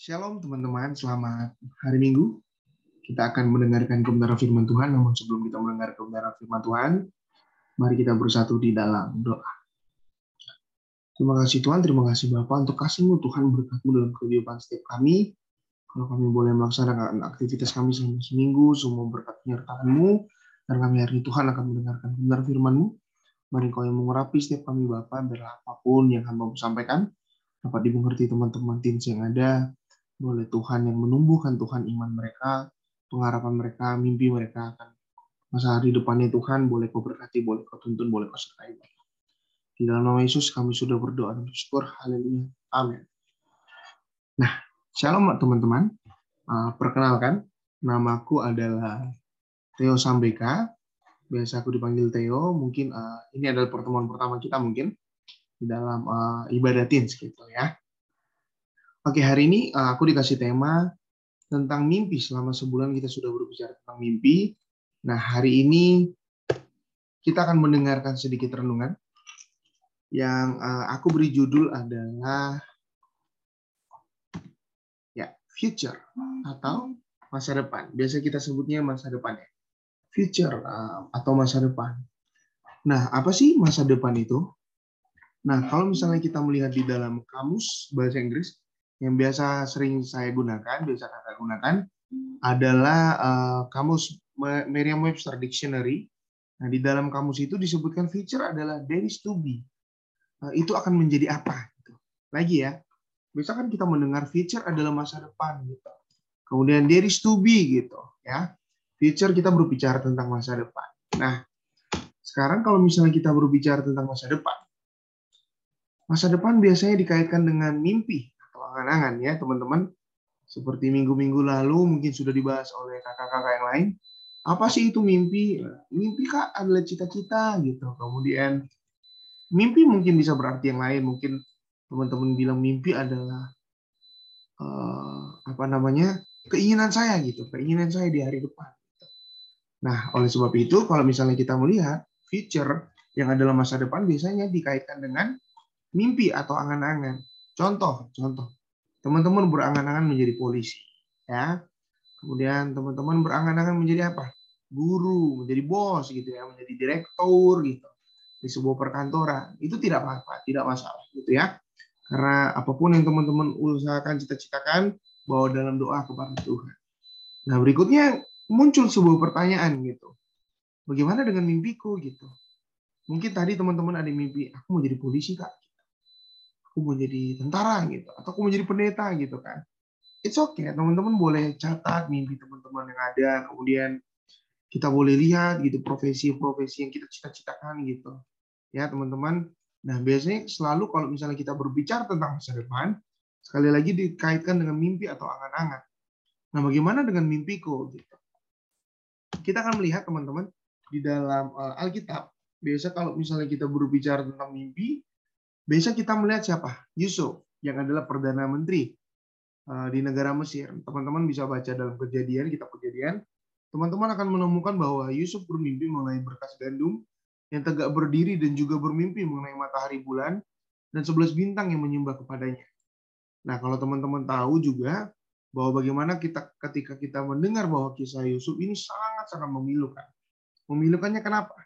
Shalom teman-teman, selamat hari Minggu. Kita akan mendengarkan kebenaran firman Tuhan, namun sebelum kita mendengar kebenaran firman Tuhan, mari kita bersatu di dalam doa. Terima kasih Tuhan, terima kasih Bapak untuk kasihmu Tuhan berkatmu dalam kehidupan setiap kami. Kalau kami boleh melaksanakan aktivitas kami selama seminggu, semua berkat penyertaanmu, dan kami hari Tuhan akan mendengarkan kebenaran firman-Mu. Mari kau yang mengurapi setiap kami Bapak, biarlah apa pun yang hamba sampaikan, dapat dimengerti teman-teman tim yang ada, boleh Tuhan yang menumbuhkan Tuhan iman mereka, pengharapan mereka, mimpi mereka akan masa hari depannya Tuhan, boleh kau berkati, boleh kau tuntun, boleh kau sertai. Di dalam nama Yesus kami sudah berdoa dan bersyukur. Haleluya. Amin. Nah, shalom teman-teman. Uh, perkenalkan, namaku adalah Theo Sambeka. Biasa aku dipanggil Theo. Mungkin uh, ini adalah pertemuan pertama kita mungkin di dalam uh, ibadah teens gitu ya. Oke, hari ini uh, aku dikasih tema tentang mimpi. Selama sebulan kita sudah berbicara tentang mimpi. Nah, hari ini kita akan mendengarkan sedikit renungan yang uh, aku beri judul adalah ya future atau masa depan. Biasa kita sebutnya masa depan ya. Future uh, atau masa depan. Nah, apa sih masa depan itu? Nah, kalau misalnya kita melihat di dalam kamus bahasa Inggris, yang biasa sering saya gunakan, biasa kakak gunakan, adalah uh, kamus Merriam-Webster Dictionary. Nah, di dalam kamus itu disebutkan future adalah there is to be. Uh, itu akan menjadi apa? Lagi ya, misalkan kita mendengar future adalah masa depan gitu. Kemudian there is to be gitu, ya. Future kita berbicara tentang masa depan. Nah, sekarang kalau misalnya kita berbicara tentang masa depan, masa depan biasanya dikaitkan dengan mimpi angan-angan ya teman-teman. Seperti minggu-minggu lalu mungkin sudah dibahas oleh kakak-kakak yang lain. Apa sih itu mimpi? Mimpi kak adalah cita-cita gitu. Kemudian mimpi mungkin bisa berarti yang lain. Mungkin teman-teman bilang mimpi adalah uh, apa namanya keinginan saya gitu, keinginan saya di hari depan. Nah, oleh sebab itu, kalau misalnya kita melihat future yang adalah masa depan biasanya dikaitkan dengan mimpi atau angan-angan. Contoh, contoh teman-teman berangan-angan menjadi polisi, ya. Kemudian teman-teman berangan-angan menjadi apa? Guru, menjadi bos gitu ya, menjadi direktur gitu di sebuah perkantoran. Itu tidak apa-apa, tidak masalah gitu ya. Karena apa pun yang teman-teman usahakan cita-citakan bawa dalam doa kepada Tuhan. Nah, berikutnya muncul sebuah pertanyaan gitu. Bagaimana dengan mimpiku gitu? Mungkin tadi teman-teman ada mimpi, aku mau jadi polisi, Kak. Aku mau jadi tentara gitu. Atau aku mau jadi pendeta gitu kan. It's okay teman-teman boleh catat mimpi teman-teman yang ada kemudian kita boleh lihat gitu profesi-profesi yang kita cita-citakan gitu. Ya teman-teman. Nah biasanya selalu kalau misalnya kita berbicara tentang masa depan sekali lagi dikaitkan dengan mimpi atau angan-angan. Nah bagaimana dengan mimpiku gitu kita akan melihat teman-teman di dalam uh, Alkitab biasa kalau misalnya kita berbicara tentang mimpi Biasa kita melihat siapa? Yusuf, yang adalah Perdana Menteri eh, di negara Mesir. Teman-teman bisa baca dalam kejadian, kitab kejadian. Teman-teman akan menemukan bahwa Yusuf bermimpi mengenai berkas gandum yang tegak berdiri dan juga bermimpi mengenai matahari bulan dan sebelas bintang yang menyembah kepadanya. Nah, kalau teman-teman tahu juga bahwa bagaimana kita ketika kita mendengar bahwa kisah Yusuf ini sangat-sangat memilukan. Memilukannya kenapa?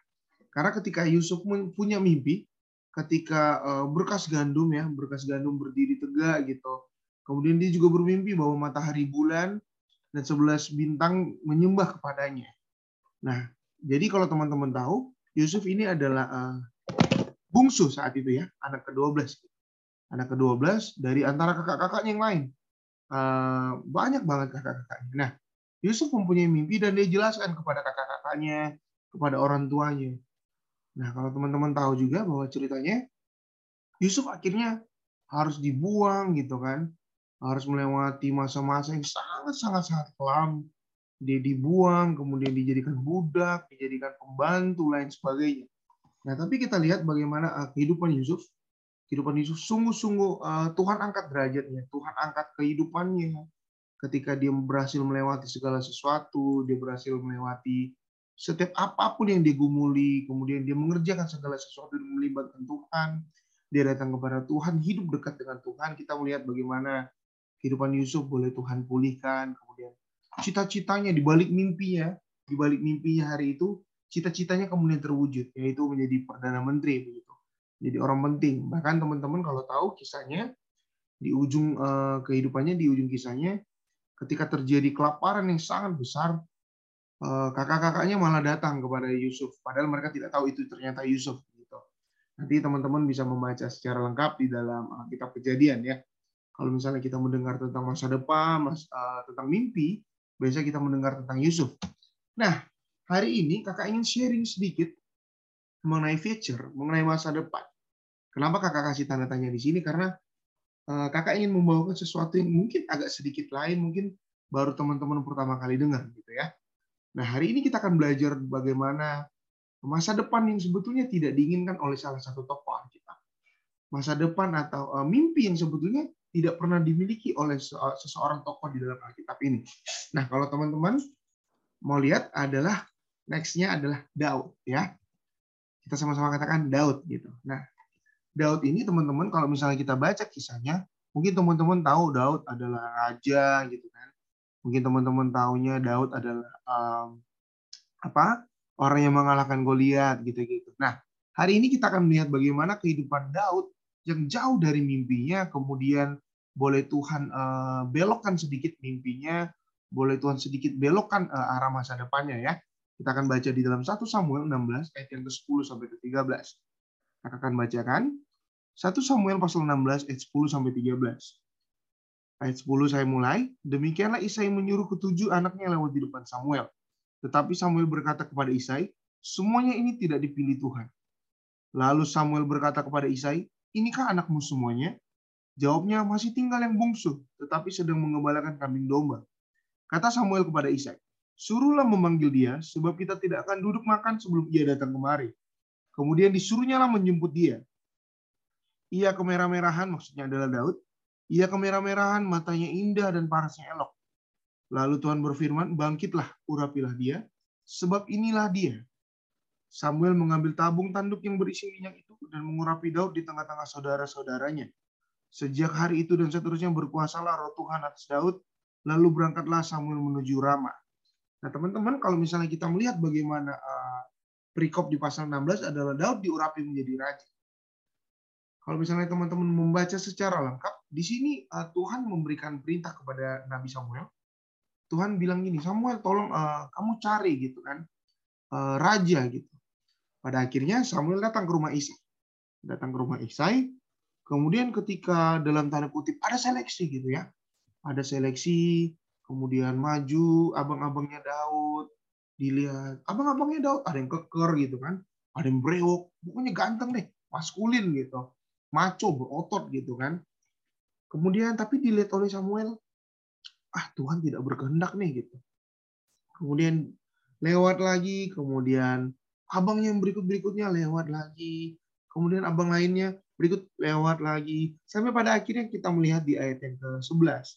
Karena ketika Yusuf punya mimpi, ketika uh, berkas gandum ya, berkas gandum berdiri tegak gitu. Kemudian dia juga bermimpi bahwa matahari bulan dan sebelas bintang menyembah kepadanya. Nah, jadi kalau teman-teman tahu, Yusuf ini adalah uh, bungsu saat itu ya, anak ke-12. Anak ke-12 dari antara kakak-kakaknya yang lain. Uh, banyak banget kakak-kakaknya. Nah, Yusuf mempunyai mimpi dan dia jelaskan kepada kakak-kakaknya, kepada orang tuanya. Nah, kalau teman-teman tahu juga bahwa ceritanya Yusuf akhirnya harus dibuang gitu kan. Harus melewati masa-masa yang sangat-sangat sangat kelam. Dia dibuang, kemudian dijadikan budak, dijadikan pembantu, lain sebagainya. Nah, tapi kita lihat bagaimana uh, kehidupan Yusuf. Kehidupan Yusuf sungguh-sungguh uh, Tuhan angkat derajatnya, Tuhan angkat kehidupannya. Ketika dia berhasil melewati segala sesuatu, dia berhasil melewati setiap apa pun yang digumuli, kemudian dia mengerjakan segala sesuatu yang melibatkan Tuhan, dia datang kepada Tuhan, hidup dekat dengan Tuhan. Kita melihat bagaimana kehidupan Yusuf boleh Tuhan pulihkan, kemudian cita-citanya di balik mimpinya, di balik mimpinya hari itu, cita-citanya kemudian terwujud, yaitu menjadi perdana menteri begitu. Jadi orang penting. Bahkan teman-teman kalau tahu kisahnya di ujung uh, kehidupannya, di ujung kisahnya, ketika terjadi kelaparan yang sangat besar, uh, kakak-kakaknya malah datang kepada Yusuf, padahal mereka tidak tahu itu ternyata Yusuf. Nanti teman-teman bisa membaca secara lengkap di dalam kitab kejadian ya. Kalau misalnya kita mendengar tentang masa depan, uh, tentang mimpi, biasanya kita mendengar tentang Yusuf. Nah, hari ini kakak ingin sharing sedikit mengenai future, mengenai masa depan. Kenapa kakak kasih tanda tanya di sini? Karena kakak ingin membawakan sesuatu yang mungkin agak sedikit lain, mungkin baru teman-teman pertama kali dengar gitu ya. Nah, hari ini kita akan belajar bagaimana masa depan yang sebetulnya tidak diinginkan oleh salah satu tokoh Alkitab. Masa depan atau uh, mimpi yang sebetulnya tidak pernah dimiliki oleh uh, seseorang tokoh di dalam Alkitab ini. Nah, kalau teman-teman mau lihat adalah next-nya adalah Daud ya. Kita sama-sama katakan Daud gitu. Nah, Daud ini teman-teman kalau misalnya kita baca kisahnya, mungkin teman-teman tahu Daud adalah raja gitu kan. Mungkin teman-teman tahunya Daud adalah um, apa? orang yang mengalahkan Goliat gitu-gitu. Nah, hari ini kita akan melihat bagaimana kehidupan Daud yang jauh dari mimpinya, kemudian boleh Tuhan uh, belokkan sedikit mimpinya, boleh Tuhan sedikit belokkan uh, arah masa depannya ya. Kita akan baca di dalam 1 Samuel 16 ayat yang ke-10 sampai ke-13. Kita akan bacakan 1 Samuel pasal 16 ayat 10 sampai 13. Ayat 10 saya mulai. Demikianlah Isai menyuruh ketujuh anaknya lewat di depan Samuel. Tetapi Samuel berkata kepada Isai, semuanya ini tidak dipilih Tuhan. Lalu Samuel berkata kepada Isai, inikah anakmu semuanya? Jawabnya, masih tinggal yang bungsu, tetapi sedang mengembalakan kambing domba. Kata Samuel kepada Isai, suruhlah memanggil dia, sebab kita tidak akan duduk makan sebelum ia datang kemari. Kemudian disuruhnyalah menjemput dia. Ia kemerah-merahan, maksudnya adalah Daud. Ia kemerah-merahan, matanya indah dan parasnya elok. Lalu Tuhan berfirman, bangkitlah, urapilah dia, sebab inilah dia. Samuel mengambil tabung tanduk yang berisi minyak itu dan mengurapi Daud di tengah-tengah saudara-saudaranya. Sejak hari itu dan seterusnya berkuasalah roh Tuhan atas Daud, lalu berangkatlah Samuel menuju Rama. Nah teman-teman kalau misalnya kita melihat bagaimana uh, perikop di pasal 16 adalah Daud diurapi menjadi raja. Kalau misalnya teman-teman membaca secara lengkap, di sini uh, Tuhan memberikan perintah kepada Nabi Samuel Tuhan bilang gini, Samuel tolong uh, kamu cari gitu kan uh, raja gitu. Pada akhirnya Samuel datang ke rumah Isai. Datang ke rumah Isai. Kemudian ketika dalam tanda kutip ada seleksi gitu ya. Ada seleksi, kemudian maju abang-abangnya Daud, dilihat abang-abangnya Daud ada yang keker gitu kan, ada yang brewok, pokoknya ganteng deh, maskulin gitu, maco berotot gitu kan. Kemudian tapi dilihat oleh Samuel, ah Tuhan tidak berkehendak nih gitu. Kemudian lewat lagi, kemudian abang yang berikut-berikutnya lewat lagi, kemudian abang lainnya berikut lewat lagi, sampai pada akhirnya kita melihat di ayat yang ke-11.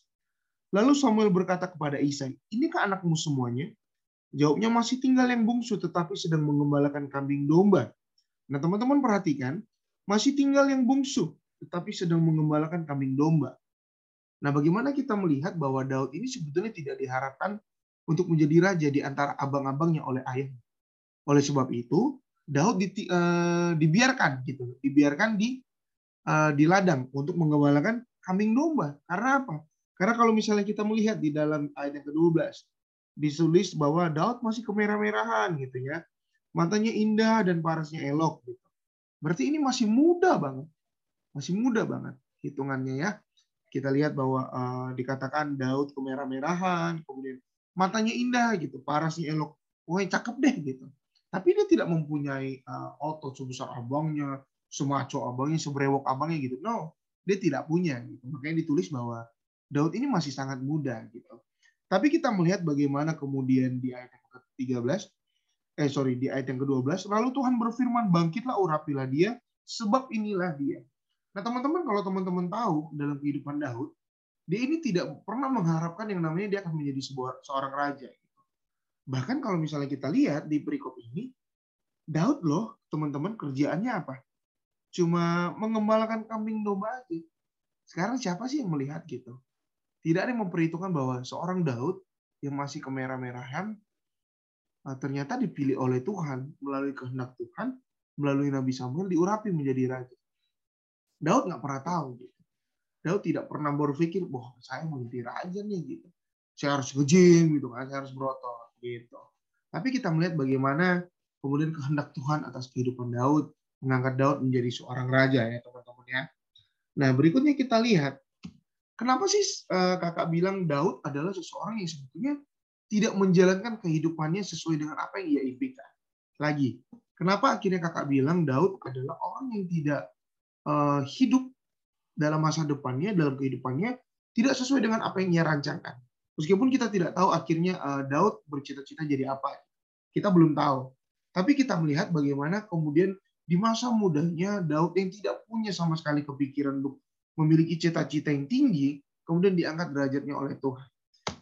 Lalu Samuel berkata kepada Isai, inikah anakmu semuanya? Jawabnya masih tinggal yang bungsu tetapi sedang mengembalakan kambing domba. Nah teman-teman perhatikan, masih tinggal yang bungsu tetapi sedang mengembalakan kambing domba. Nah, bagaimana kita melihat bahwa Daud ini sebetulnya tidak diharapkan untuk menjadi raja di antara abang-abangnya oleh ayahnya. Oleh sebab itu, Daud di, uh, dibiarkan gitu, dibiarkan di uh, di ladang untuk mengembalakan kambing domba. Karena apa? Karena kalau misalnya kita melihat di dalam ayat yang ke-12 ditulis bahwa Daud masih kemerah-merahan gitu ya. Matanya indah dan parasnya elok gitu. Berarti ini masih muda banget. Masih muda banget hitungannya ya kita lihat bahwa uh, dikatakan Daud kemerah-merahan, kemudian matanya indah gitu, parasnya elok, wah cakep deh gitu. Tapi dia tidak mempunyai uh, otot sebesar abangnya, semaco abangnya, sebrewok abangnya gitu. No, dia tidak punya gitu. Makanya ditulis bahwa Daud ini masih sangat muda gitu. Tapi kita melihat bagaimana kemudian di ayat yang ke-13, eh sorry, di ayat yang ke-12, lalu Tuhan berfirman, bangkitlah urapilah dia, sebab inilah dia. Nah, teman-teman kalau teman-teman tahu dalam kehidupan Daud, dia ini tidak pernah mengharapkan yang namanya dia akan menjadi sebuah seorang raja. Bahkan kalau misalnya kita lihat di perikop ini, Daud loh, teman-teman kerjaannya apa? cuma mengembalakan kambing domba aja. Sekarang siapa sih yang melihat gitu? Tidak ada yang memperhitungkan bahwa seorang Daud yang masih kemerah-merahan ternyata dipilih oleh Tuhan melalui kehendak Tuhan, melalui Nabi Samuel diurapi menjadi raja. Daud nggak pernah tahu gitu. Daud tidak pernah berpikir, bahwa saya mau jadi raja nih gitu. Saya harus ngejim gitu kan, saya harus berotot gitu. Tapi kita melihat bagaimana kemudian kehendak Tuhan atas kehidupan Daud, mengangkat Daud menjadi seorang raja ya teman-teman ya. Nah berikutnya kita lihat, kenapa sih eh, kakak bilang Daud adalah seseorang yang sebetulnya tidak menjalankan kehidupannya sesuai dengan apa yang ia impikan. Lagi, kenapa akhirnya kakak bilang Daud adalah orang yang tidak uh, hidup dalam masa depannya, dalam kehidupannya, tidak sesuai dengan apa yang ia rancangkan. Meskipun kita tidak tahu akhirnya uh, Daud bercita-cita jadi apa. Kita belum tahu. Tapi kita melihat bagaimana kemudian di masa mudanya Daud yang tidak punya sama sekali kepikiran untuk memiliki cita-cita yang tinggi, kemudian diangkat derajatnya oleh Tuhan.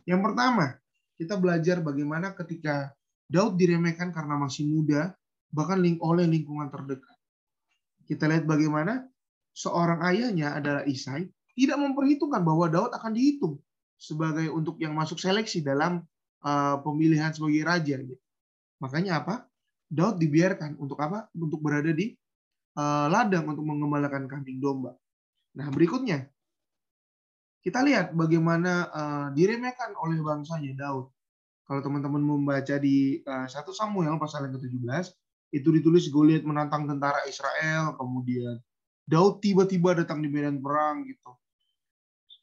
Yang pertama, kita belajar bagaimana ketika Daud diremehkan karena masih muda, bahkan oleh lingkungan terdekat. Kita lihat bagaimana seorang ayahnya adalah Isai tidak memperhitungkan bahwa Daud akan dihitung sebagai untuk yang masuk seleksi dalam uh, pemilihan sebagai raja. Makanya apa? Daud dibiarkan untuk apa? Untuk berada di uh, ladang untuk mengembalakan kambing domba. Nah, berikutnya kita lihat bagaimana uh, diremehkan oleh bangsanya Daud. Kalau teman-teman membaca di uh, 1 Samuel pasal yang ke-17, itu ditulis Goliat menantang tentara Israel, kemudian Daud tiba-tiba datang di medan perang gitu.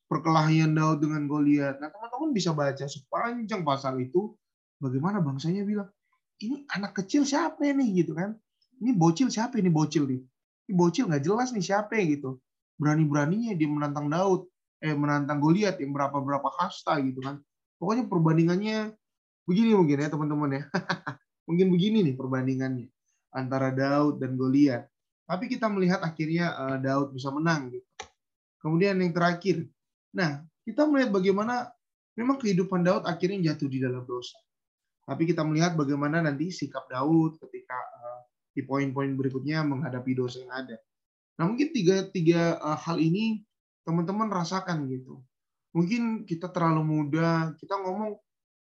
Perkelahian Daud dengan Goliat. Nah, teman-teman bisa baca sepanjang pasal itu bagaimana bangsanya bilang, ini anak kecil siapa nih? Gitu kan. Ini bocil siapa ini? Bocil nih. Ini bocil nggak jelas nih siapa? Gitu. Berani beraninya dia menantang Daud eh menantang Goliat yang berapa berapa kasta gitu kan. Pokoknya perbandingannya begini mungkin ya teman-teman ya. Mungkin begini nih perbandingannya antara Daud dan Goliat tapi kita melihat akhirnya uh, Daud bisa menang gitu. Kemudian yang terakhir. Nah kita melihat bagaimana memang kehidupan Daud akhirnya jatuh di dalam dosa. Tapi kita melihat bagaimana nanti sikap Daud ketika uh, di poin-poin berikutnya menghadapi dosa yang ada. Nah mungkin tiga tiga uh, hal ini teman-teman rasakan gitu. Mungkin kita terlalu muda, kita ngomong,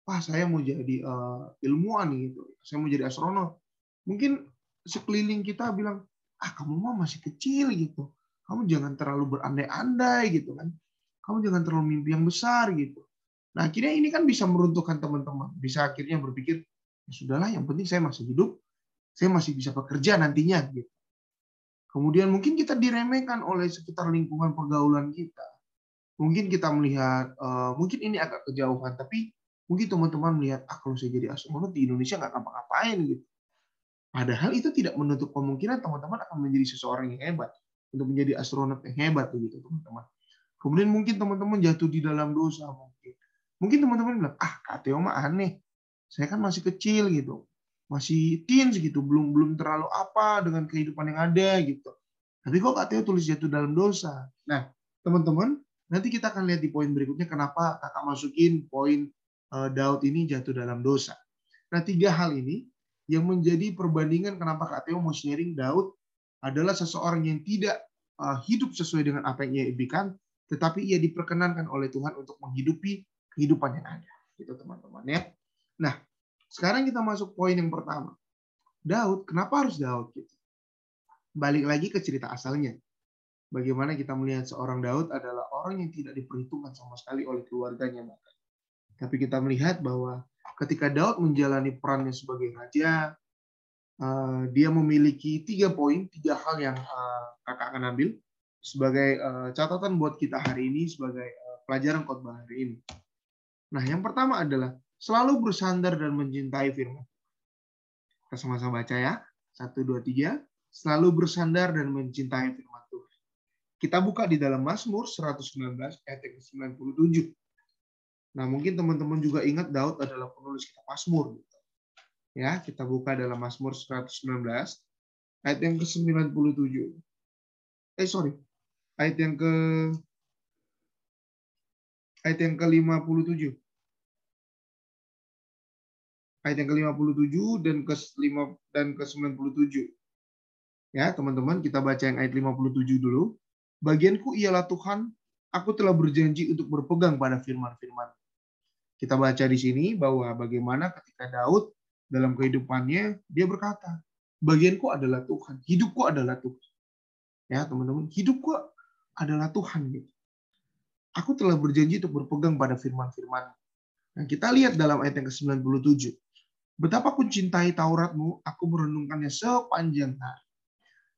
wah saya mau jadi uh, ilmuwan gitu, saya mau jadi astronot. Mungkin sekeliling kita bilang, ah kamu mah masih kecil gitu, kamu jangan terlalu berandai-andai gitu kan, kamu jangan terlalu mimpi yang besar gitu. Nah, akhirnya ini kan bisa meruntuhkan teman-teman. Bisa akhirnya berpikir, ya sudahlah, yang penting saya masih hidup, saya masih bisa bekerja nantinya. Gitu. Kemudian mungkin kita diremehkan oleh sekitar lingkungan pergaulan kita. Mungkin kita melihat, uh, mungkin ini agak kejauhan, tapi mungkin teman-teman melihat, ah kalau saya jadi astronot di Indonesia nggak ngapa-ngapain gitu. Padahal itu tidak menutup kemungkinan teman-teman akan menjadi seseorang yang hebat untuk menjadi astronot yang hebat begitu teman-teman. Kemudian mungkin teman-teman jatuh di dalam dosa mungkin. Mungkin teman-teman bilang, ah Kak Teo aneh. Saya kan masih kecil gitu. Masih teens gitu. Belum belum terlalu apa dengan kehidupan yang ada gitu. Tapi kok Teo tulis jatuh dalam dosa. Nah, teman-teman, nanti kita akan lihat di poin berikutnya kenapa kakak masukin poin uh, Daud ini jatuh dalam dosa. Nah, tiga hal ini yang menjadi perbandingan kenapa Kak Teo mau sharing Daud adalah seseorang yang tidak uh, hidup sesuai dengan apa yang ia impikan, tetapi ia diperkenankan oleh Tuhan untuk menghidupi kehidupan yang ada. Gitu teman-teman ya. Nah, sekarang kita masuk poin yang pertama. Daud, kenapa harus Daud gitu? Balik lagi ke cerita asalnya. Bagaimana kita melihat seorang Daud adalah orang yang tidak diperhitungkan sama sekali oleh keluarganya. Tapi kita melihat bahwa ketika Daud menjalani perannya sebagai raja, eh, dia memiliki tiga poin, tiga hal yang eh, kakak akan ambil sebagai eh, catatan buat kita hari ini, sebagai pelajaran khotbah hari ini. Nah, yang pertama adalah selalu bersandar dan mencintai firman. Kita sama-sama baca ya. Satu, dua, tiga. Selalu bersandar dan mencintai firman Tuhan. Kita buka di dalam Mazmur 119 ayat yang 97. Nah, mungkin teman-teman juga ingat Daud adalah penulis kitab Mazmur. Ya, kita buka dalam Mazmur 119 ayat yang ke-97. Eh, sorry. Ayat yang ke ayat yang ke-57 ayat yang ke-57 dan ke-5 dan ke-97. Ya, teman-teman, kita baca yang ayat 57 dulu. Bagianku ialah Tuhan, aku telah berjanji untuk berpegang pada firman-firman. Kita baca di sini bahwa bagaimana ketika Daud dalam kehidupannya, dia berkata, bagianku adalah Tuhan, hidupku adalah Tuhan. Ya, teman-teman, hidupku adalah Tuhan. Gitu. Aku telah berjanji untuk berpegang pada firman-firman. Nah, kita lihat dalam ayat yang ke-97. Betapa aku cintai Tauratmu, aku merenungkannya sepanjang hari.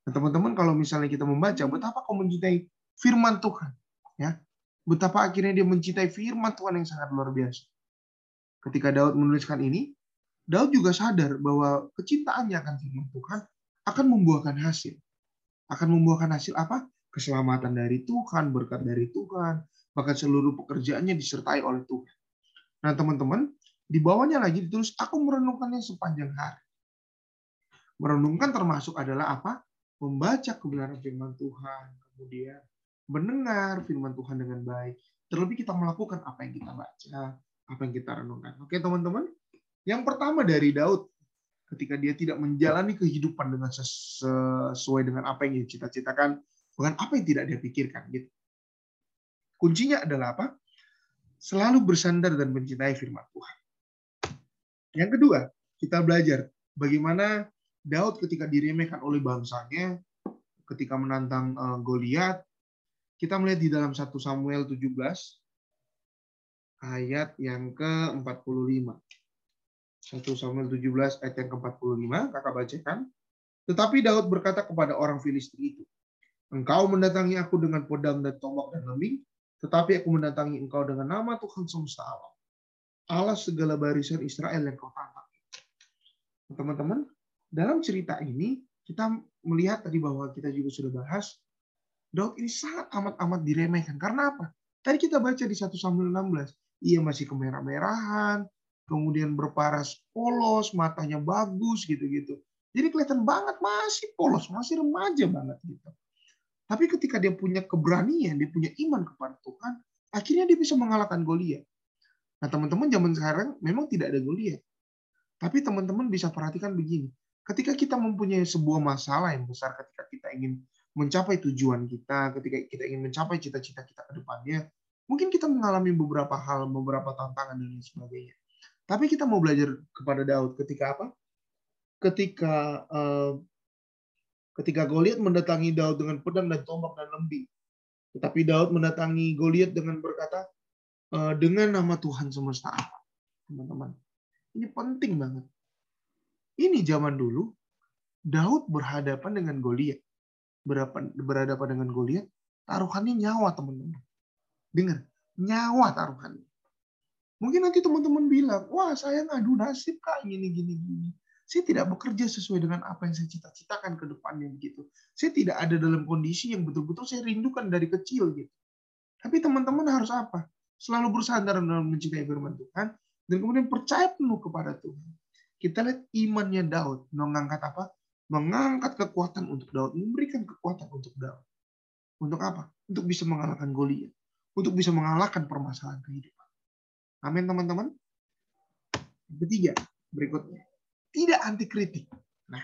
Nah, teman-teman kalau misalnya kita membaca betapa kau mencintai firman Tuhan, ya. Betapa akhirnya dia mencintai firman Tuhan yang sangat luar biasa. Ketika Daud menuliskan ini, Daud juga sadar bahwa kecintaannya akan firman Tuhan akan membuahkan hasil. Akan membuahkan hasil apa? Keselamatan dari Tuhan, berkat dari Tuhan, bahkan seluruh pekerjaannya disertai oleh Tuhan. Nah, teman-teman, di bawahnya lagi ditulis, aku merenungkannya sepanjang hari. Merenungkan termasuk adalah apa? membaca kebenaran firman Tuhan, kemudian mendengar firman Tuhan dengan baik. Terlebih kita melakukan apa yang kita baca, apa yang kita renungkan. Oke, teman-teman. Yang pertama dari Daud ketika dia tidak menjalani kehidupan dengan sesuai dengan apa yang dia cita-citakan, bukan apa yang tidak dia pikirkan gitu. Kuncinya adalah apa? Selalu bersandar dan mencintai firman Tuhan. Yang kedua, kita belajar bagaimana Daud ketika diremehkan oleh bangsanya, ketika menantang uh, Goliat, kita melihat di dalam 1 Samuel 17 ayat yang ke-45. 1 Samuel 17 ayat yang ke-45, kakak bacakan. Tetapi Daud berkata kepada orang Filistin itu, Engkau mendatangi aku dengan pedang dan tombak dan lembing, tetapi aku mendatangi engkau dengan nama Tuhan semesta alam. Allah segala barisan Israel yang kau tantang. Teman-teman, dalam cerita ini kita melihat tadi bahwa kita juga sudah bahas Daud ini sangat amat-amat diremehkan. Karena apa? Tadi kita baca di 1 Samuel 16, ia masih kemerah-merahan, kemudian berparas polos, matanya bagus gitu-gitu. Jadi kelihatan banget masih polos, masih remaja banget gitu. Tapi ketika dia punya keberanian, dia punya iman kepada Tuhan, akhirnya dia bisa mengalahkan Goliat. Nah, teman-teman zaman sekarang memang tidak ada Goliat. Tapi teman-teman bisa perhatikan begini, ketika kita mempunyai sebuah masalah yang besar, ketika kita ingin mencapai tujuan kita, ketika kita ingin mencapai cita-cita kita ke depannya, mungkin kita mengalami beberapa hal, beberapa tantangan dan lain sebagainya. Tapi kita mau belajar kepada Daud ketika apa? Ketika uh, ketika Goliat mendatangi Daud dengan pedang dan tombak dan lembing. Tetapi Daud mendatangi Goliat dengan berkata, dengan nama Tuhan semesta alam. Teman-teman, ini penting banget. Ini zaman dulu, Daud berhadapan dengan Goliat. Berhadapan dengan Goliat, taruhannya nyawa, teman-teman. Dengar, nyawa taruhannya. Mungkin nanti teman-teman bilang, wah saya ngadu nasib kak, gini, gini, gini. Saya tidak bekerja sesuai dengan apa yang saya cita-citakan ke depannya begitu. Saya tidak ada dalam kondisi yang betul-betul saya rindukan dari kecil gitu. Tapi teman-teman harus apa? Selalu bersandar dalam mencintai firman Tuhan dan kemudian percaya penuh kepada Tuhan. Kita lihat imannya Daud mengangkat apa? Mengangkat kekuatan untuk Daud, memberikan kekuatan untuk Daud. Untuk apa? Untuk bisa mengalahkan Goliat, untuk bisa mengalahkan permasalahan kehidupan. Amin teman-teman. Ketiga, berikutnya. Tidak anti kritik. Nah,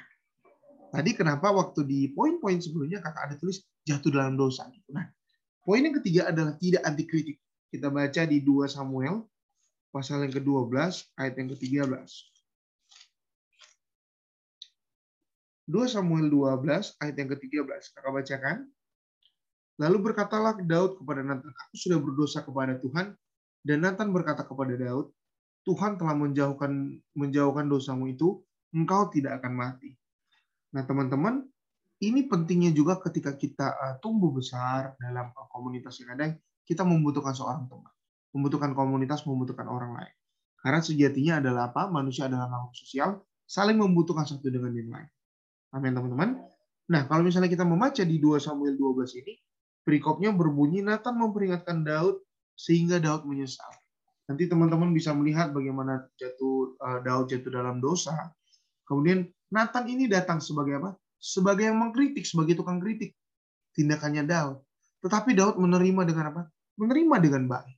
tadi kenapa waktu di poin-poin sebelumnya kakak ada tulis jatuh dalam dosa. Nah, poin yang ketiga adalah tidak anti kritik. Kita baca di 2 Samuel pasal yang ke-12 ayat yang ke-13. 2 Samuel 12 ayat yang ke-13. Kakak bacakan. Lalu berkatalah Daud kepada Nathan, aku sudah berdosa kepada Tuhan. Dan Nathan berkata kepada Daud, Tuhan telah menjauhkan menjauhkan dosamu itu, engkau tidak akan mati. Nah teman-teman, ini pentingnya juga ketika kita uh, tumbuh besar dalam uh, komunitas yang ada, kita membutuhkan seorang teman. Membutuhkan komunitas, membutuhkan orang lain. Karena sejatinya adalah apa? Manusia adalah makhluk sosial, saling membutuhkan satu dengan yang lain. Amin teman-teman. Nah, kalau misalnya kita membaca di 2 Samuel 12 ini, perikopnya berbunyi Nathan memperingatkan Daud sehingga Daud menyesal. Nanti teman-teman bisa melihat bagaimana jatuh uh, Daud jatuh dalam dosa. Kemudian Nathan ini datang sebagai apa? Sebagai yang mengkritik, sebagai tukang kritik tindakannya Daud. Tetapi Daud menerima dengan apa? Menerima dengan baik.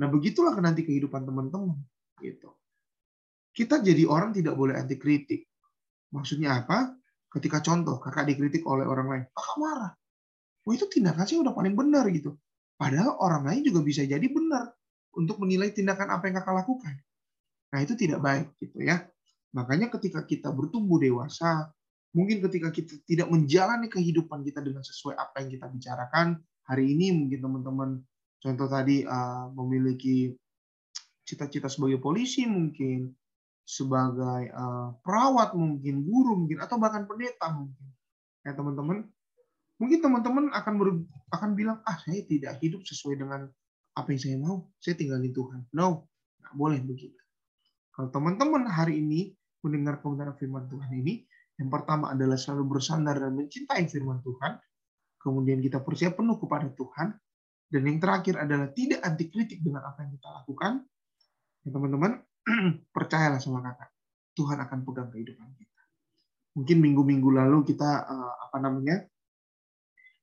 Nah, begitulah nanti kehidupan teman-teman gitu. Kita jadi orang tidak boleh anti kritik. Maksudnya apa? Ketika contoh, kakak dikritik oleh orang lain, kakak marah. Wah itu tindakan saya udah paling benar gitu. Padahal orang lain juga bisa jadi benar untuk menilai tindakan apa yang kakak lakukan. Nah itu tidak baik gitu ya. Makanya ketika kita bertumbuh dewasa, mungkin ketika kita tidak menjalani kehidupan kita dengan sesuai apa yang kita bicarakan hari ini, mungkin teman-teman contoh tadi uh, memiliki cita-cita sebagai polisi mungkin sebagai uh, perawat mungkin guru mungkin atau bahkan pendeta mungkin. Ya teman-teman mungkin teman-teman akan ber, akan bilang ah saya tidak hidup sesuai dengan apa yang saya mau saya tinggalin Tuhan. No nggak boleh begitu. Kalau teman-teman hari ini mendengar kebenaran firman Tuhan ini yang pertama adalah selalu bersandar dan mencintai firman Tuhan kemudian kita percaya penuh kepada Tuhan dan yang terakhir adalah tidak anti kritik dengan apa yang kita lakukan ya, teman-teman percayalah sama kakak, Tuhan akan pegang kehidupan kita. Mungkin minggu-minggu lalu kita uh, apa namanya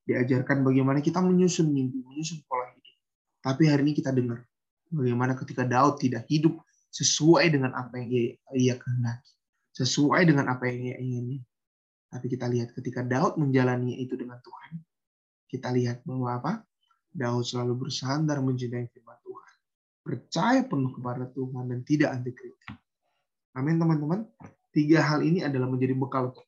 diajarkan bagaimana kita menyusun mimpi, menyusun pola hidup. Tapi hari ini kita dengar bagaimana ketika Daud tidak hidup sesuai dengan apa yang ia, ia kehendaki, sesuai dengan apa yang ia ingini. Tapi kita lihat ketika Daud menjalani itu dengan Tuhan, kita lihat bahwa apa? Daud selalu bersandar mencintai firman Tuhan percaya penuh kepada Tuhan dan tidak anti kritik. Amin teman-teman. Tiga hal ini adalah menjadi bekal untuk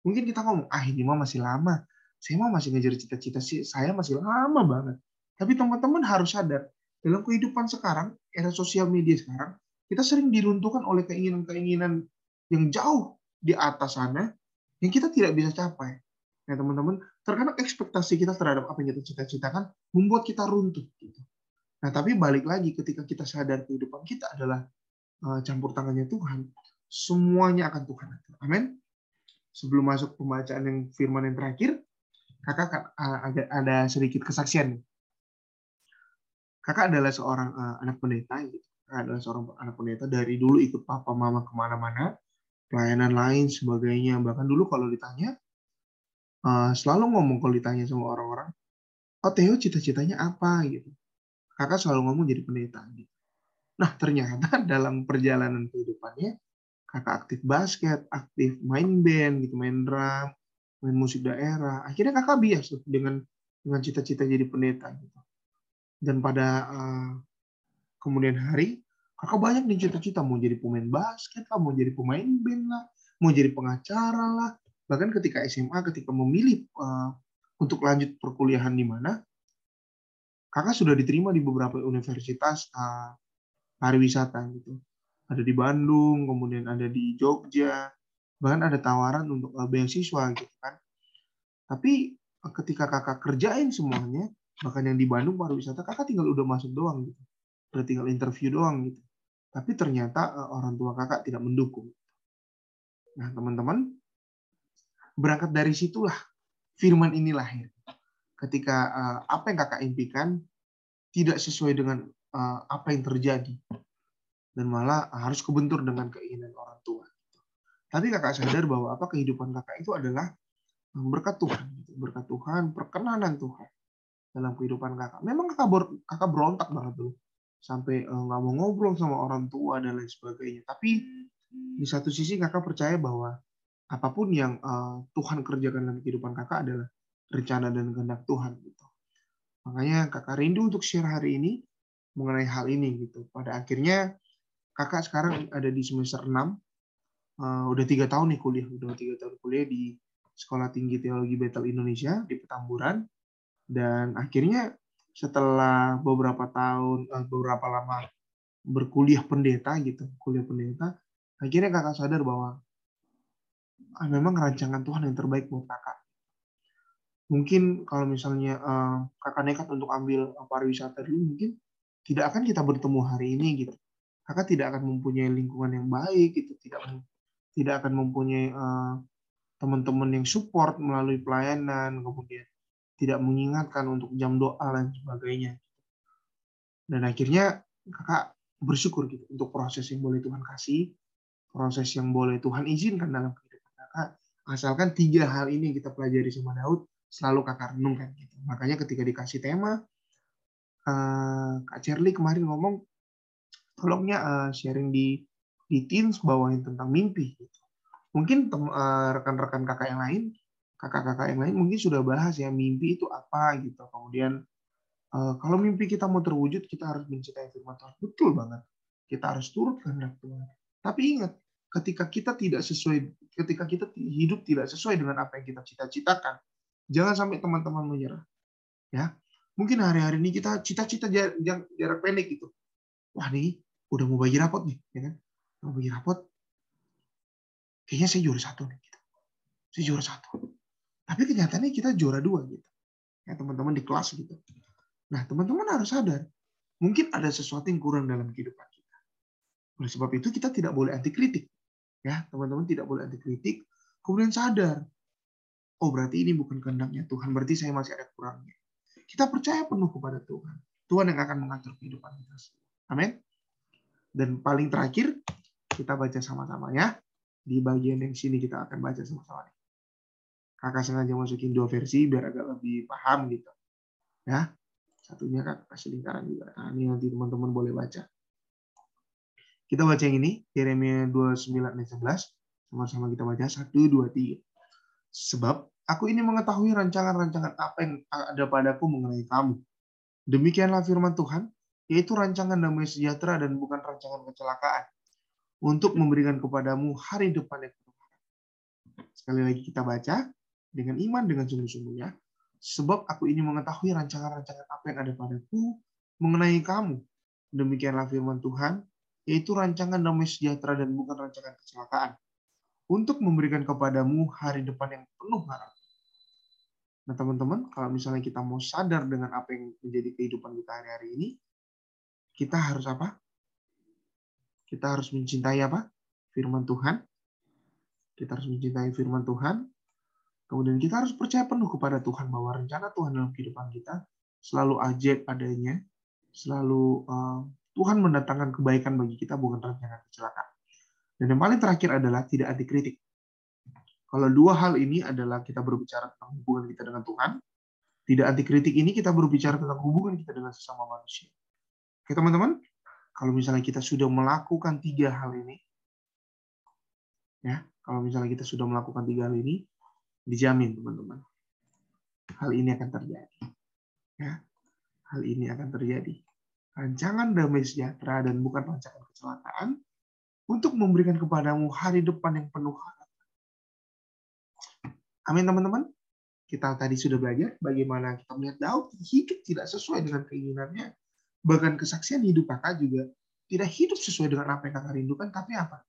Mungkin kita ngomong, ah ini mah masih lama. Saya mah masih ngejar cita-cita sih. Saya masih lama banget. Tapi teman-teman harus sadar, dalam kehidupan sekarang, era sosial media sekarang, kita sering diruntuhkan oleh keinginan-keinginan yang jauh di atas sana, yang kita tidak bisa capai. Ya teman-teman, terkadang ekspektasi kita terhadap apa yang kita cita-citakan membuat kita runtuh. Gitu. Nah, tapi balik lagi ketika kita sadar kehidupan kita adalah uh, campur tangannya Tuhan, semuanya akan Tuhan. Amin. Sebelum masuk pembacaan yang firman yang terakhir, kakak ada, ada sedikit kesaksian. Kakak adalah seorang uh, anak pendeta, gitu. kakak adalah seorang anak pendeta dari dulu ikut papa mama ke mana-mana, pelayanan lain sebagainya. Bahkan dulu kalau ditanya, uh, selalu ngomong kalau ditanya sama orang-orang, oh Theo cita-citanya apa gitu kakak selalu ngomong jadi pendeta. Gitu. Nah ternyata dalam perjalanan kehidupannya kakak aktif basket, aktif main band gitu, main drum, main musik daerah. Akhirnya kakak bias tuh dengan dengan cita-cita jadi pendeta gitu. Dan pada uh, kemudian hari kakak banyak nih cita-cita mau jadi pemain basket lah, mau jadi pemain band lah, mau jadi pengacara lah. Bahkan ketika SMA, ketika memilih uh, untuk lanjut perkuliahan di mana, kakak sudah diterima di beberapa universitas uh, pariwisata gitu. Ada di Bandung, kemudian ada di Jogja, bahkan ada tawaran untuk uh, beasiswa gitu kan. Tapi uh, ketika kakak kerjain semuanya, bahkan yang di Bandung pariwisata, kakak tinggal udah masuk doang gitu. Udah tinggal interview doang gitu. Tapi ternyata uh, orang tua kakak tidak mendukung. Nah, teman-teman, berangkat dari situlah firman ini lahir ketika uh, apa yang kakak impikan tidak sesuai dengan uh, apa yang terjadi dan malah harus kebentur dengan keinginan orang tua. Tapi kakak sadar bahwa apa kehidupan kakak itu adalah berkat Tuhan, berkat Tuhan, perkenanan Tuhan dalam kehidupan kakak. Memang kakak ber, kakak berontak banget tuh, sampai uh, nggak mau ngobrol sama orang tua dan lain sebagainya. Tapi di satu sisi kakak percaya bahwa apa pun yang uh, Tuhan kerjakan dalam kehidupan kakak adalah rencana dan kehendak Tuhan gitu. Makanya kakak rindu untuk share hari ini mengenai hal ini gitu. Pada akhirnya kakak sekarang ada di semester 6, uh, eh, udah tiga tahun nih kuliah, udah tiga tahun kuliah di Sekolah Tinggi Teologi Betel Indonesia di Petamburan. Dan akhirnya setelah beberapa tahun, uh, beberapa lama berkuliah pendeta gitu, kuliah pendeta, akhirnya kakak sadar bahwa ah, memang rancangan Tuhan yang terbaik buat kakak. Mungkin kalau misalnya uh, kakak nekat untuk ambil pariwisata dulu mungkin tidak akan kita bertemu hari ini gitu. Kakak tidak akan mempunyai lingkungan yang baik gitu. Tidak tidak akan mempunyai uh, teman-teman yang support melalui pelayanan kemudian tidak mengingatkan untuk jam doa dan sebagainya. Dan akhirnya kakak bersyukur gitu untuk proses yang boleh Tuhan kasih proses yang boleh Tuhan izinkan dalam kehidupan asalkan tiga hal ini kita pelajari sama Daud selalu kakak renungkan gitu. Makanya ketika dikasih tema, uh, Kak Charlie kemarin ngomong, tolongnya uh, sharing di di teens bawain tentang mimpi. Gitu. Mungkin eh, rekan-rekan kakak yang lain, kakak-kakak yang lain mungkin sudah bahas ya mimpi itu apa gitu. Kemudian eh, kalau mimpi kita mau terwujud, kita harus mencintai firman Tuhan. Betul banget. Kita harus turut kehendak Tuhan. Tapi ingat, ketika kita tidak sesuai, ketika kita hidup tidak sesuai dengan apa yang kita cita-citakan, jangan sampai teman-teman menyerah. Ya, mungkin hari-hari ini kita cita-cita jarak, jarak pendek gitu. Wah nih, udah mau bagi rapot nih, ya kan? Mau bagi rapot, kayaknya saya juara satu nih. Gitu. Saya juara satu. Tapi kenyataannya kita juara dua gitu. Ya teman-teman di kelas gitu. Nah teman-teman harus sadar, mungkin ada sesuatu yang kurang dalam kehidupan kita. Oleh sebab itu kita tidak boleh anti kritik. Ya teman-teman tidak boleh anti kritik. Kemudian sadar, oh berarti ini bukan kehendaknya Tuhan, berarti saya masih ada kurangnya. Kita percaya penuh kepada Tuhan. Tuhan yang akan mengatur kehidupan kita. Amin. Dan paling terakhir, kita baca sama-sama ya. Di bagian yang sini kita akan baca sama-sama. Kakak sengaja masukin dua versi biar agak lebih paham gitu. Ya. Satunya kakak kasih lingkaran juga. Nah, ini nanti teman-teman boleh baca. Kita baca yang ini, Yeremia 29 ayat 11. Sama-sama kita baca 1, 2, 3. Sebab aku ini mengetahui rancangan-rancangan apa yang ada padaku mengenai kamu. Demikianlah firman Tuhan, yaitu rancangan damai sejahtera dan bukan rancangan kecelakaan, untuk memberikan kepadamu hari depan yang penuh Sekali lagi kita baca, dengan iman, dengan sungguh-sungguhnya, sebab aku ini mengetahui rancangan-rancangan apa yang ada padaku mengenai kamu. Demikianlah firman Tuhan, yaitu rancangan damai sejahtera dan bukan rancangan kecelakaan, untuk memberikan kepadamu hari depan yang penuh harapan. Nah, teman-teman, kalau misalnya kita mau sadar dengan apa yang menjadi kehidupan kita hari-hari ini, kita harus apa? Kita harus mencintai apa? Firman Tuhan. Kita harus mencintai firman Tuhan. Kemudian kita harus percaya penuh kepada Tuhan bahwa rencana Tuhan dalam kehidupan kita selalu ajaib adanya, selalu uh, Tuhan mendatangkan kebaikan bagi kita bukan rancangan kecelakaan. Dan yang paling terakhir adalah tidak anti kritik. Kalau dua hal ini adalah kita berbicara tentang hubungan kita dengan Tuhan, tidak anti kritik ini kita berbicara tentang hubungan kita dengan sesama manusia. Oke teman-teman, kalau misalnya kita sudah melakukan tiga hal ini, ya kalau misalnya kita sudah melakukan tiga hal ini, dijamin teman-teman, hal ini akan terjadi. Ya, hal ini akan terjadi. Rancangan damai sejahtera dan bukan rancangan kecelakaan untuk memberikan kepadamu hari depan yang penuh harapan Amin teman-teman. Kita tadi sudah belajar bagaimana kita melihat Daud hidup tidak sesuai dengan keinginannya. Bahkan kesaksian hidup kakak juga tidak hidup sesuai dengan apa yang kakak rindukan, tapi apa?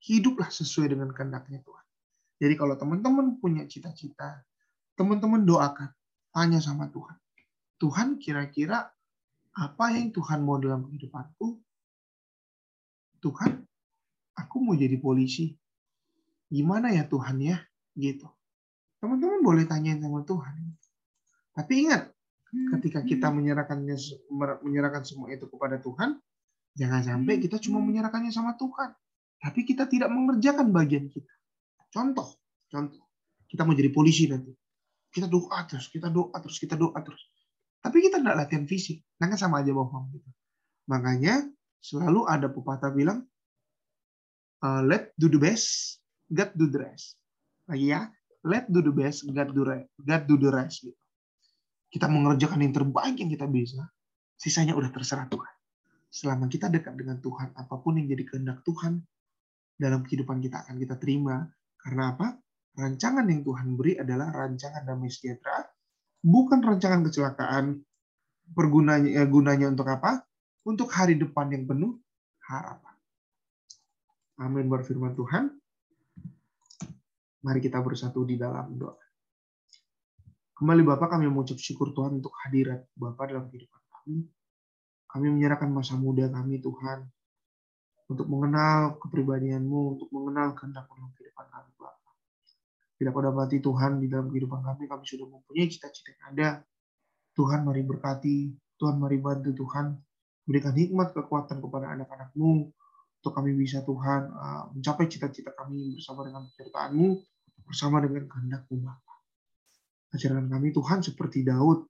Hiduplah sesuai dengan kehendaknya Tuhan. Jadi kalau teman-teman punya cita-cita, teman-teman doakan, tanya sama Tuhan. Tuhan kira-kira apa yang Tuhan mau dalam kehidupanku? Tuhan, aku mau jadi polisi. Gimana ya Tuhan ya? gitu. Teman-teman boleh tanya sama Tuhan. Tapi ingat, ketika kita hmm. menyerahkannya menyerahkan semua itu kepada Tuhan, jangan sampai kita cuma hmm. menyerahkannya sama Tuhan, tapi kita tidak mengerjakan bagian kita. Contoh, contoh, kita mau jadi polisi nanti. Kita doa terus, kita doa terus, kita doa terus. Tapi kita tidak latihan fisik, nah kan sama aja bohong gitu. Makanya selalu ada pepatah bilang, uh, let do the best, God do the rest. Lagi ya let do the best God do, God do the rest gitu. Kita mengerjakan yang terbaik yang kita bisa sisanya udah terserah Tuhan. Selama kita dekat dengan Tuhan apa pun yang jadi kehendak Tuhan dalam kehidupan kita akan kita terima. Karena apa? Rancangan yang Tuhan beri adalah rancangan damai sejahtera bukan rancangan kecelakaan pergunanya eh, gunanya untuk apa untuk hari depan yang penuh harapan amin berfirman Tuhan Mari kita bersatu di dalam doa. Kembali Bapak kami mengucap syukur Tuhan untuk hadirat Bapak dalam kehidupan kami. Kami menyerahkan masa muda kami Tuhan untuk mengenal kepribadian-Mu, untuk mengenal kehendak dalam kehidupan kami Bapak. Tidak pada mati Tuhan di dalam kehidupan kami, kami sudah mempunyai cita-cita yang ada. Tuhan mari berkati, Tuhan mari bantu Tuhan. Berikan hikmat kekuatan kepada anak-anak-Mu, untuk kami bisa Tuhan uh, mencapai cita-cita kami bersama dengan penyertaan-Mu bersama dengan kehendak-Mu Bapa. Kami Tuhan seperti Daud,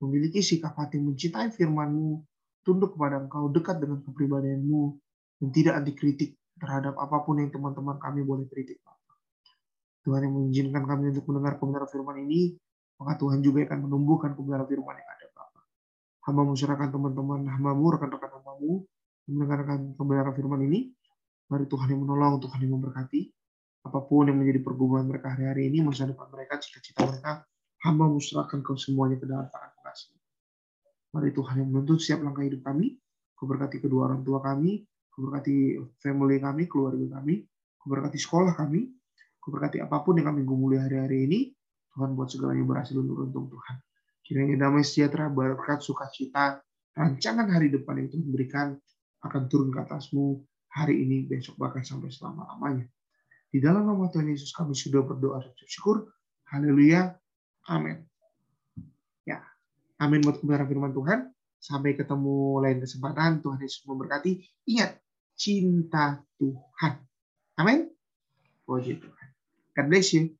memiliki sikap hati mencintai firman-Mu, tunduk kepada Engkau, dekat dengan kepribadian-Mu, dan tidak anti kritik terhadap apa pun yang teman-teman kami boleh kritik. Tuhan yang mengizinkan kami untuk mendengar kebenaran firman ini, maka Tuhan juga akan menumbuhkan kebenaran firman yang ada Bapak. Hamba serahkan teman-teman hambamu, rekan-rekan hambamu, mendengarkan kebenaran firman ini. Mari Tuhan yang menolong, Tuhan yang memberkati. Apa pun yang menjadi pergumulan mereka hari-hari ini, masa depan mereka, cita-cita mereka, hamba serahkan kau semuanya ke dalam tangan kasih. Mari Tuhan yang menuntut setiap langkah hidup kami, keberkati kedua orang tua kami, keberkati family kami, keluarga kami, keberkati sekolah kami, keberkati apa pun yang kami gumuli hari-hari ini, Tuhan buat segalanya berhasil untuk untung Tuhan. Kiranya damai sejahtera, berkat, sukacita, rancangan hari depan yang Tuhan berikan akan turun ke atasmu hari ini, besok, bahkan sampai selama-lamanya. Di dalam nama Tuhan Yesus kami sudah berdoa dan bersyukur. Haleluya. Amin. Ya, amin buat kebenaran firman Tuhan. Sampai ketemu lain kesempatan. Tuhan Yesus memberkati. Ingat, cinta Tuhan. Amin. Puji Tuhan. God bless you.